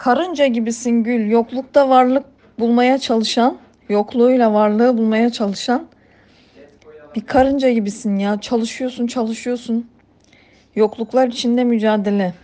Karınca gibisin Gül. Yoklukta varlık bulmaya çalışan, yokluğuyla varlığı bulmaya çalışan bir karınca gibisin ya. Çalışıyorsun, çalışıyorsun. Yokluklar içinde mücadele.